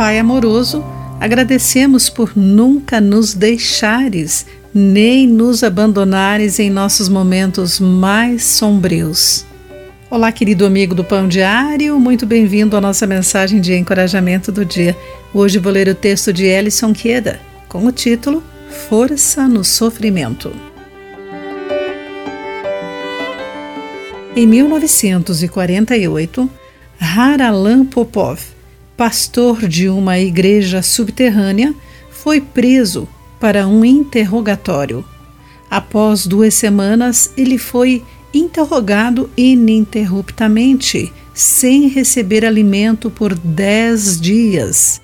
Pai amoroso, agradecemos por nunca nos deixares, nem nos abandonares em nossos momentos mais sombrios. Olá, querido amigo do Pão Diário, muito bem-vindo à nossa mensagem de encorajamento do dia. Hoje vou ler o texto de Ellison Queda, com o título Força no Sofrimento. Em 1948, Haralan Popov, pastor de uma igreja subterrânea, foi preso para um interrogatório. Após duas semanas, ele foi interrogado ininterruptamente, sem receber alimento por dez dias.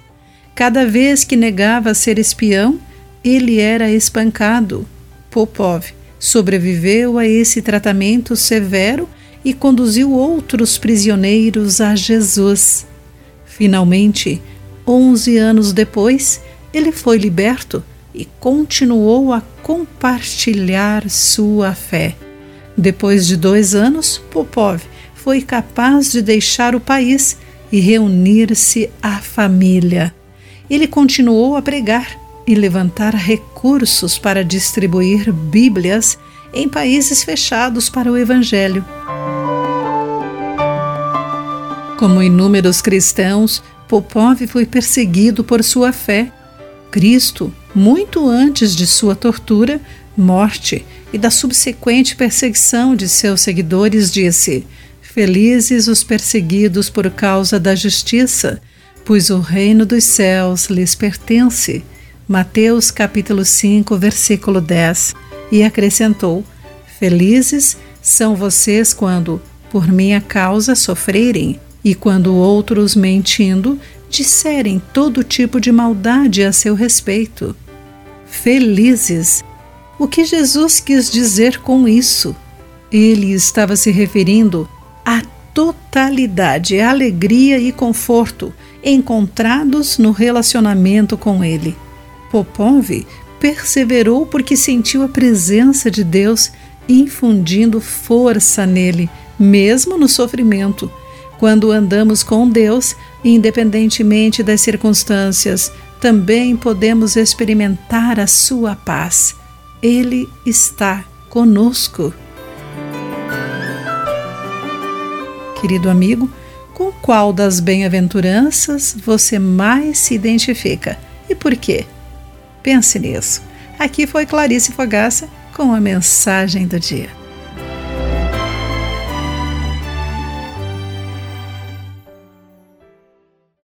Cada vez que negava ser espião, ele era espancado. Popov sobreviveu a esse tratamento severo e conduziu outros prisioneiros a Jesus. Finalmente, onze anos depois, ele foi liberto e continuou a compartilhar sua fé. Depois de dois anos, Popov foi capaz de deixar o país e reunir-se à família. Ele continuou a pregar e levantar recursos para distribuir Bíblias em países fechados para o Evangelho. Como inúmeros cristãos, Popov foi perseguido por sua fé. Cristo, muito antes de sua tortura, morte e da subsequente perseguição de seus seguidores, disse: Felizes os perseguidos por causa da justiça, pois o reino dos céus lhes pertence. Mateus capítulo 5, versículo 10. E acrescentou: Felizes são vocês quando, por minha causa, sofrerem e quando outros, mentindo, disserem todo tipo de maldade a seu respeito. Felizes! O que Jesus quis dizer com isso? Ele estava se referindo à totalidade, alegria e conforto encontrados no relacionamento com Ele. Popov perseverou porque sentiu a presença de Deus infundindo força nele, mesmo no sofrimento quando andamos com Deus, independentemente das circunstâncias, também podemos experimentar a sua paz. Ele está conosco. Querido amigo, com qual das bem-aventuranças você mais se identifica e por quê? Pense nisso. Aqui foi Clarice Fogaça com a mensagem do dia.